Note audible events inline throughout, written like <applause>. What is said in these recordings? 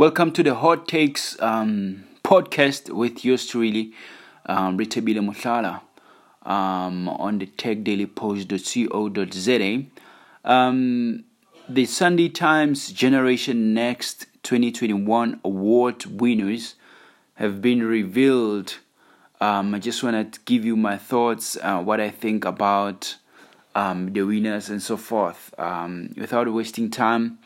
Welcome to the Hot Takes um, podcast with yours truly, um, Ritabile um, on the techdailypost.co.za. Um, the Sunday Times Generation Next 2021 award winners have been revealed. Um, I just want to give you my thoughts, uh, what I think about um, the winners and so forth. Um, without wasting time,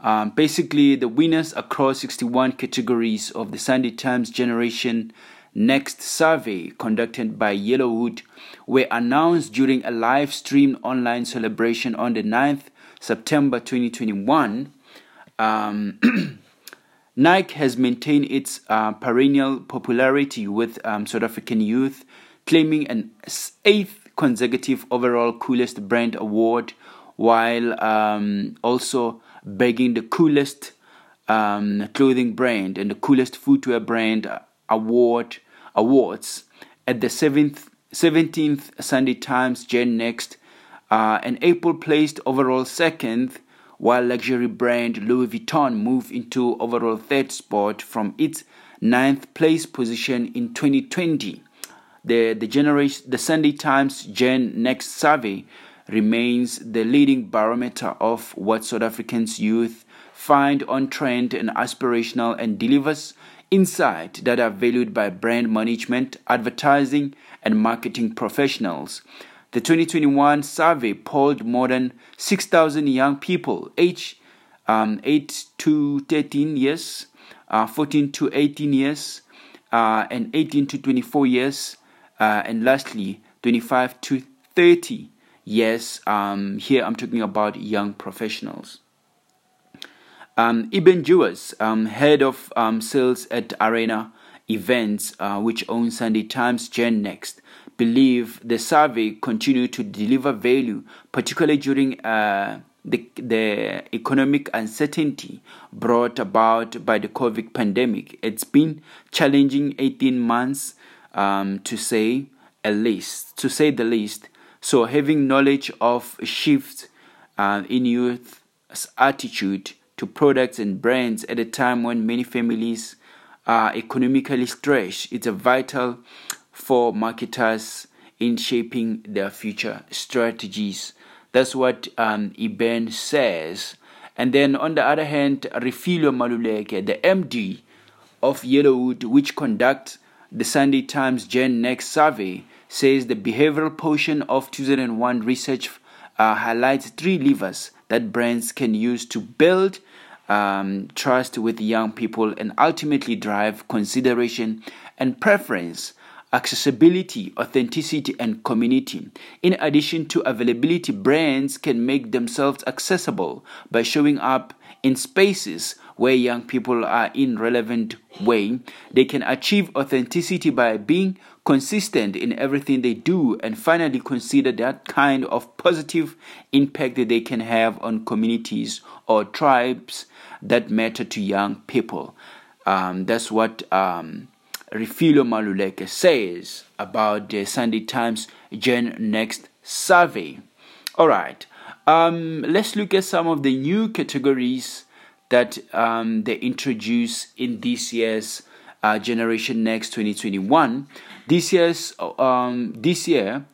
um, basically, the winners across 61 categories of the Sunday Times Generation Next survey conducted by Yellowwood were announced during a live streamed online celebration on the 9th September 2021. Um, <clears throat> Nike has maintained its uh, perennial popularity with um, South African youth, claiming an eighth consecutive overall coolest brand award, while um, also bagging the coolest um, clothing brand and the coolest footwear brand award awards at the seventh, 17th Sunday Times Gen Next. Uh, and Apple placed overall second while luxury brand Louis Vuitton moved into overall third spot from its ninth place position in 2020. The, the, generation, the Sunday Times Gen Next survey remains the leading barometer of what South Africans youth find on trend and aspirational and delivers insight that are valued by brand management, advertising, and marketing professionals. The 2021 survey polled more than 6,000 young people aged um, 8 to 13 years, uh, 14 to 18 years, uh, and 18 to 24 years, uh, and lastly, 25 to 30 years. Um, here I'm talking about young professionals. Um, Eben Jewers, um, head of um, sales at Arena Events, uh, which owns Sunday Times Gen Next, believe the survey continued to deliver value, particularly during uh, the, the economic uncertainty brought about by the COVID pandemic. It's been challenging 18 months um, to say at least, to say the least. So having knowledge of shifts uh, in youth's attitude to products and brands at a time when many families are economically stretched, it's a vital for marketers in shaping their future strategies. That's what um, Eben says. And then on the other hand, Refilwe Maluleke, the MD of Yellowwood, which conducts the Sunday Times Gen Next survey, says the behavioral portion of 2001 research uh, highlights three levers that brands can use to build um, trust with young people and ultimately drive consideration and preference accessibility, authenticity, and community. In addition to availability, brands can make themselves accessible by showing up in spaces where young people are in relevant way. They can achieve authenticity by being consistent in everything they do and finally consider that kind of positive impact that they can have on communities or tribes that matter to young people. Um, that's what um, Refilwe Maluleke says about the Sunday Times Gen Next survey. All right, um, let's look at some of the new categories that um, they introduce in this year's uh, Generation Next 2021. This year's um, this year.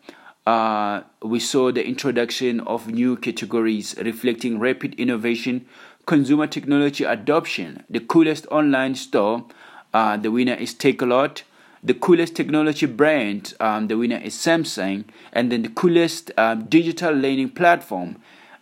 Uh, we saw the introduction of new categories reflecting rapid innovation, consumer technology adoption, the coolest online store, uh, the winner is Takealot. The coolest technology brand, um, the winner is Samsung. And then the coolest um, digital learning platform,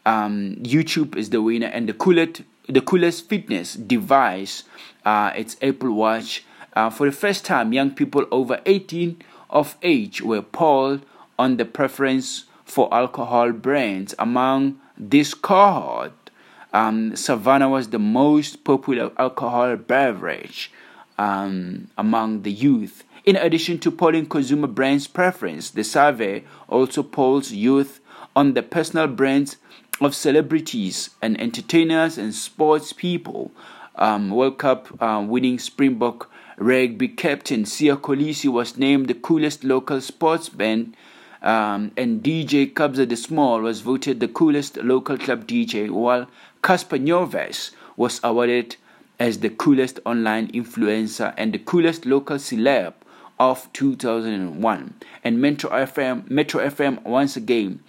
um, YouTube is the winner. And the coolest, the coolest fitness device, uh, it's Apple Watch. Uh, for the first time, young people over 18 of age were polled on the preference for alcohol brands. Among this cohort, um, Savannah was the most popular alcohol beverage um, among the youth. In addition to polling consumer brands' preference, the survey also polls youth on the personal brands of celebrities and entertainers and sports people. Um, World Cup uh, winning Springbok rugby captain Siya Kolisi was named the coolest local sports band, um, and DJ Kabza De Small was voted the coolest local club DJ, while Cassper Nyovest was awarded as the coolest online influencer and the coolest local celeb of 2001. And Metro FM, Metro FM once again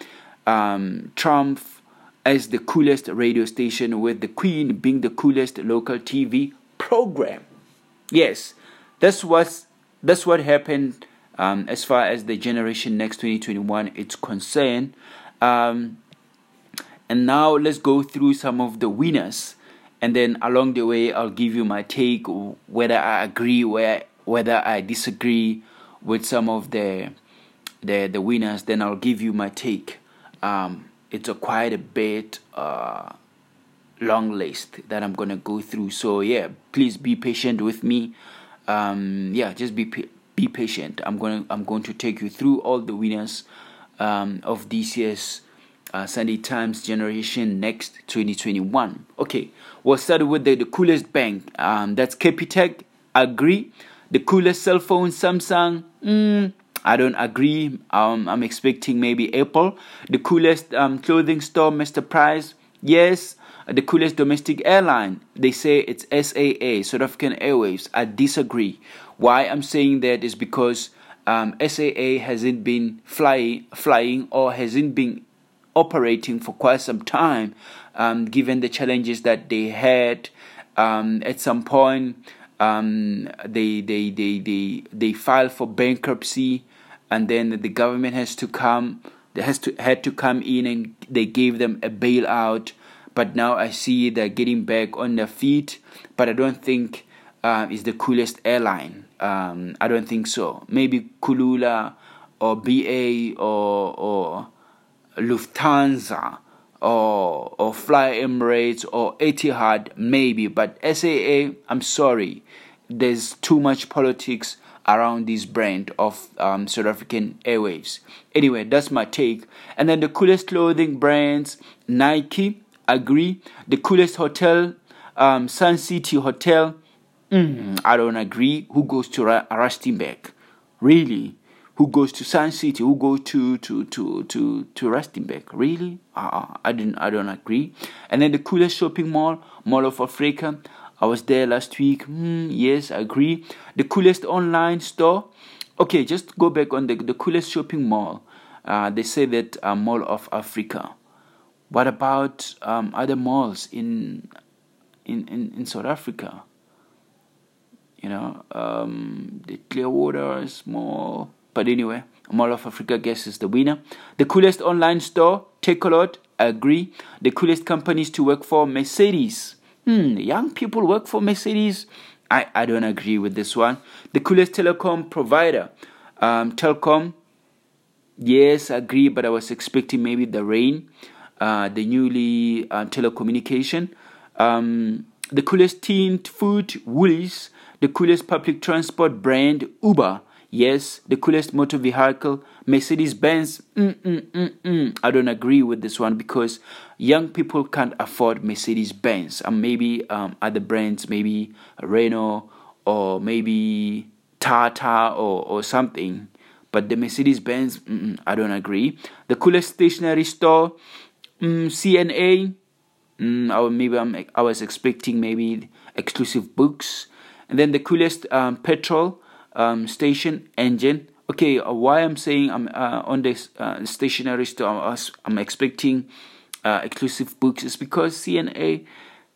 um, triumph as the coolest radio station, with the Queen being the coolest local TV program. Yes, that's what that's what happened um, as far as the Generation Next 2021 is concerned. Um, and now let's go through some of the winners, and then along the way I'll give you my take whether I agree where whether I disagree with some of the the the winners. Then I'll give you my take. Um, it's a quite a bit uh, long list that I'm gonna go through. So yeah, please be patient with me. Um, yeah, just be be patient. I'm gonna I'm going to take you through all the winners um, of this year's uh, Sunday Times Generation Next 2021. Okay, we'll start with the, the coolest bank. Um, that's Capitec. Agree. The coolest cell phone, Samsung. Mm, I don't agree. Um, I'm expecting maybe Apple. The coolest um, clothing store, Mr. Price. Yes. The coolest domestic airline. They say it's SAA, South African Airways. I disagree. Why I'm saying that is because um, SAA hasn't been flying, flying or hasn't been operating for quite some time, um, given the challenges that they had. Um, at some point, um, they, they, they, they, they filed for bankruptcy and then the government has to come they has to had to come in and they gave them a bailout but now i see they're getting back on their feet but i don't think uh, is the coolest airline. Um, i don't think so. Maybe kulula or ba or or lufthansa or or fly emirates or etihad maybe. But saa i'm sorry. There's too much politics around this brand of um, South African Airways. Anyway, that's my take. And then the coolest clothing brands Nike, agree. The coolest hotel, um, Sun City Hotel, mm, I don't agree. Who goes to Ra- Rustenburg? Really? Who goes to Sun City? Who goes to to to to to Rustenburg? Really? Uh, I didn't. I don't agree. And then the coolest shopping mall, Mall of Africa. I was there last week. Hmm, yes, I agree. The coolest online store. Okay, just go back on the, the coolest shopping mall. Uh, they say that uh, Mall of Africa. What about um, other malls in, in, in, in South Africa? You know, um, the Clearwater Mall. But anyway, Mall of Africa, I guess, is the winner. The coolest online store, I agree. The coolest companies to work for, Mercedes hmm, young people work for Mercedes. I, I don't agree with this one. The coolest telecom provider, um, Telkom. Yes, agree, but I was expecting maybe the rain, uh, the newly uh, telecommunication. Um, the coolest teen food, Woolies. The coolest public transport brand, Uber. Yes, the coolest motor vehicle, Mercedes Benz. Mm, mm, mm. I don't agree with this one because young people can't afford Mercedes Benz. And maybe um, other brands, maybe Renault or maybe Tata or, or something. But the Mercedes Benz, I don't agree. The coolest stationery store, mm, CNA. Mm, I, maybe I'm, I was expecting maybe exclusive books. And then the coolest um, petrol um, station Engen. Okay, uh, why I'm saying I'm uh, on this uh, stationery store, I'm expecting uh, exclusive books is because CNA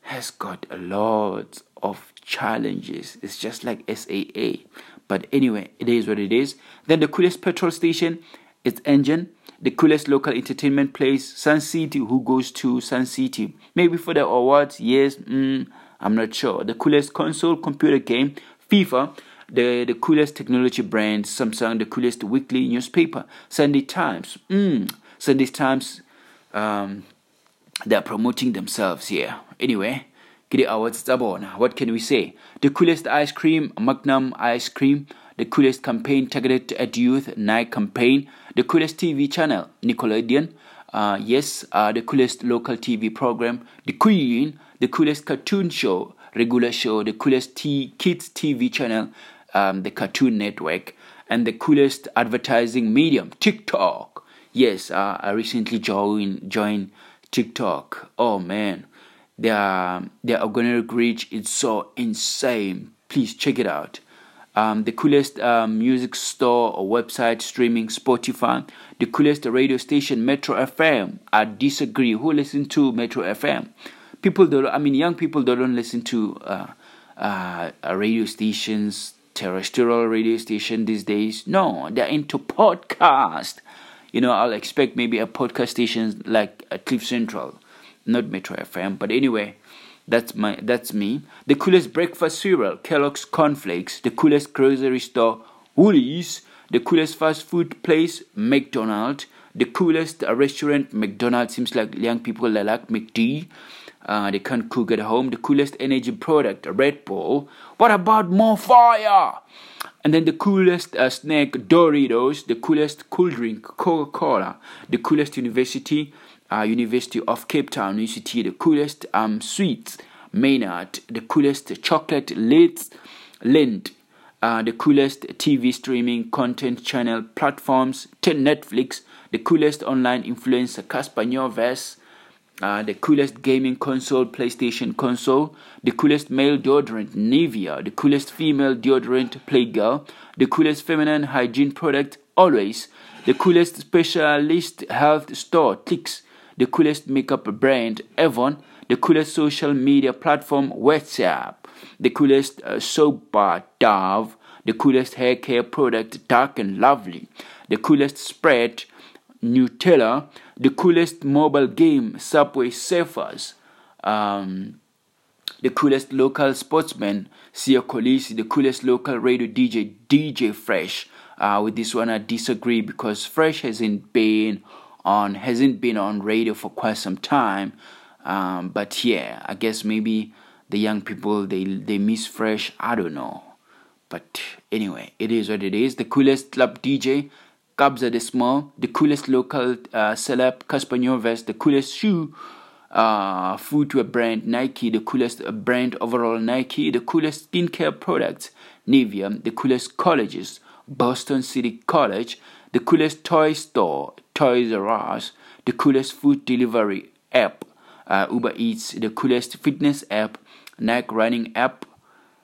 has got a lot of challenges. It's just like SAA. But anyway, it is what it is. Then the coolest petrol station is Engen. The coolest local entertainment place, Sun City. Who goes to Sun City? Maybe for the awards, yes. Mm, I'm not sure. The coolest console computer game, FIFA the, the coolest technology brand, Samsung, the coolest weekly newspaper, Sunday Times. Mm, Sunday Times, um, they're promoting themselves here. Anyway, Gidi Awards. What can we say? The coolest ice cream, Magnum ice cream. The coolest campaign targeted at youth, Nike campaign. The coolest TV channel, Nickelodeon. Uh, yes, uh, the coolest local TV program, The Queen. The coolest cartoon show, regular show. The coolest t- kids TV channel, um, the Cartoon Network, and the coolest advertising medium, TikTok. Yes, uh, I recently joined joined TikTok. Oh man, their their organic reach is so insane. Please check it out. Um, the coolest um, music store or website streaming Spotify, the coolest radio station Metro FM. I disagree. Who listen to Metro FM? People don't. I mean, young people don't listen to uh, uh, radio stations, terrestrial radio station these days. No, they're into podcast. You know, I'll expect maybe a podcast station like a Cliff Central, not Metro FM. But anyway, that's my that's me. The coolest breakfast cereal, Kellogg's Cornflakes. The coolest grocery store, Woolies. The coolest fast food place, McDonald's. The coolest restaurant, McDonald's. Seems like young people they like McD. Uh, they can't cook at home. The coolest energy product, Red Bull. What about more fire? And then the coolest uh, snack, Doritos. The coolest cool drink, Coca Cola. The coolest university, uh, University of Cape Town, UCT. The coolest um, sweets, Maynard. The coolest chocolate, Lids, Lindt. Uh, the coolest TV streaming content channel platforms, 10 Netflix. The coolest online influencer, Cassper Nyovest uh, the coolest gaming console, PlayStation console, the coolest male deodorant, Nivea, the coolest female deodorant, Playgirl, the coolest feminine hygiene product, Always, the coolest specialist health store, Clicks, the coolest makeup brand, Avon, the coolest social media platform, WhatsApp, the coolest uh, soap bar, Dove, the coolest hair care product, Dark and Lovely, the coolest spread, Nutella, the coolest mobile game, Subway Surfers, um, the coolest local sportsman, Siya Kolisi, the coolest local radio DJ, DJ Fresh. Uh, with this one, I disagree because Fresh hasn't been on hasn't been on radio for quite some time. Um, but yeah, I guess maybe the young people they they miss Fresh. I don't know. But anyway, it is what it is. The coolest club DJ, Kabza De Small, the coolest local uh, celeb, Cassper Nyovest, the coolest shoe uh, footwear brand Nike, the coolest brand overall Nike, the coolest skincare products Nivea, the coolest colleges Boston City College, the coolest toy store Toys R Us, the coolest food delivery app uh, Uber Eats, the coolest fitness app Nike Running app,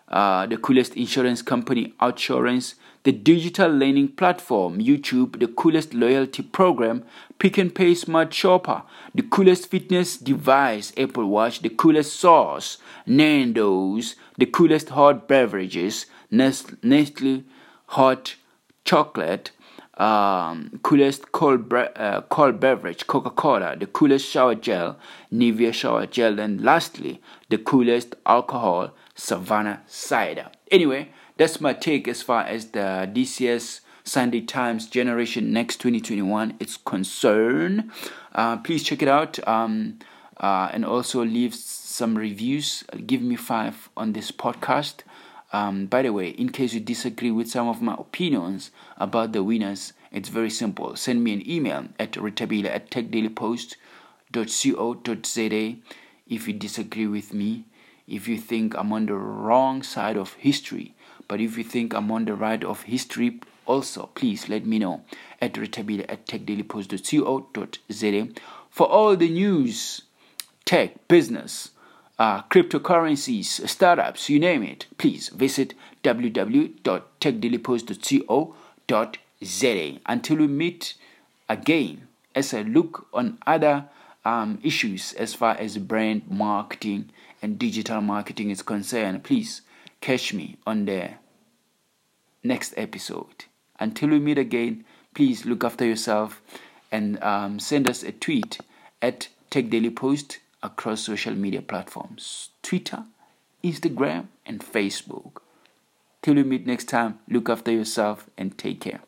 uh, the coolest insurance company Outsurance, the digital learning platform YouTube, the coolest loyalty program Pick n Pay Smart Shopper, the coolest fitness device Apple Watch, the coolest sauce Nando's, the coolest hot beverages Nestle hot chocolate, um, coolest cold, bre- uh, cold beverage Coca Cola, the coolest shower gel Nivea shower gel, and lastly the coolest alcohol Savannah cider. Anyway that's my take as far as the DCS Sunday Times Generation Next 2021 is concerned. Uh, please check it out um, uh, and also leave some reviews. Give me five on this podcast. Um, by the way, in case you disagree with some of my opinions about the winners, it's very simple. Send me an email at retabila at techdailypost.co.za if you disagree with me, if you think I'm on the wrong side of history but if you think I'm on the right of history, also please let me know at retabile at techdailypost.co.za for all the news, tech, business, uh, cryptocurrencies, startups, you name it. Please visit www.techdailypost.co.za. Until we meet again, as I look on other um, issues as far as brand marketing and digital marketing is concerned, please catch me on the next episode. Until we meet again, please look after yourself and um, send us a tweet at Tech Daily Post across social media platforms Twitter, Instagram, and Facebook. Till we meet next time, look after yourself and take care.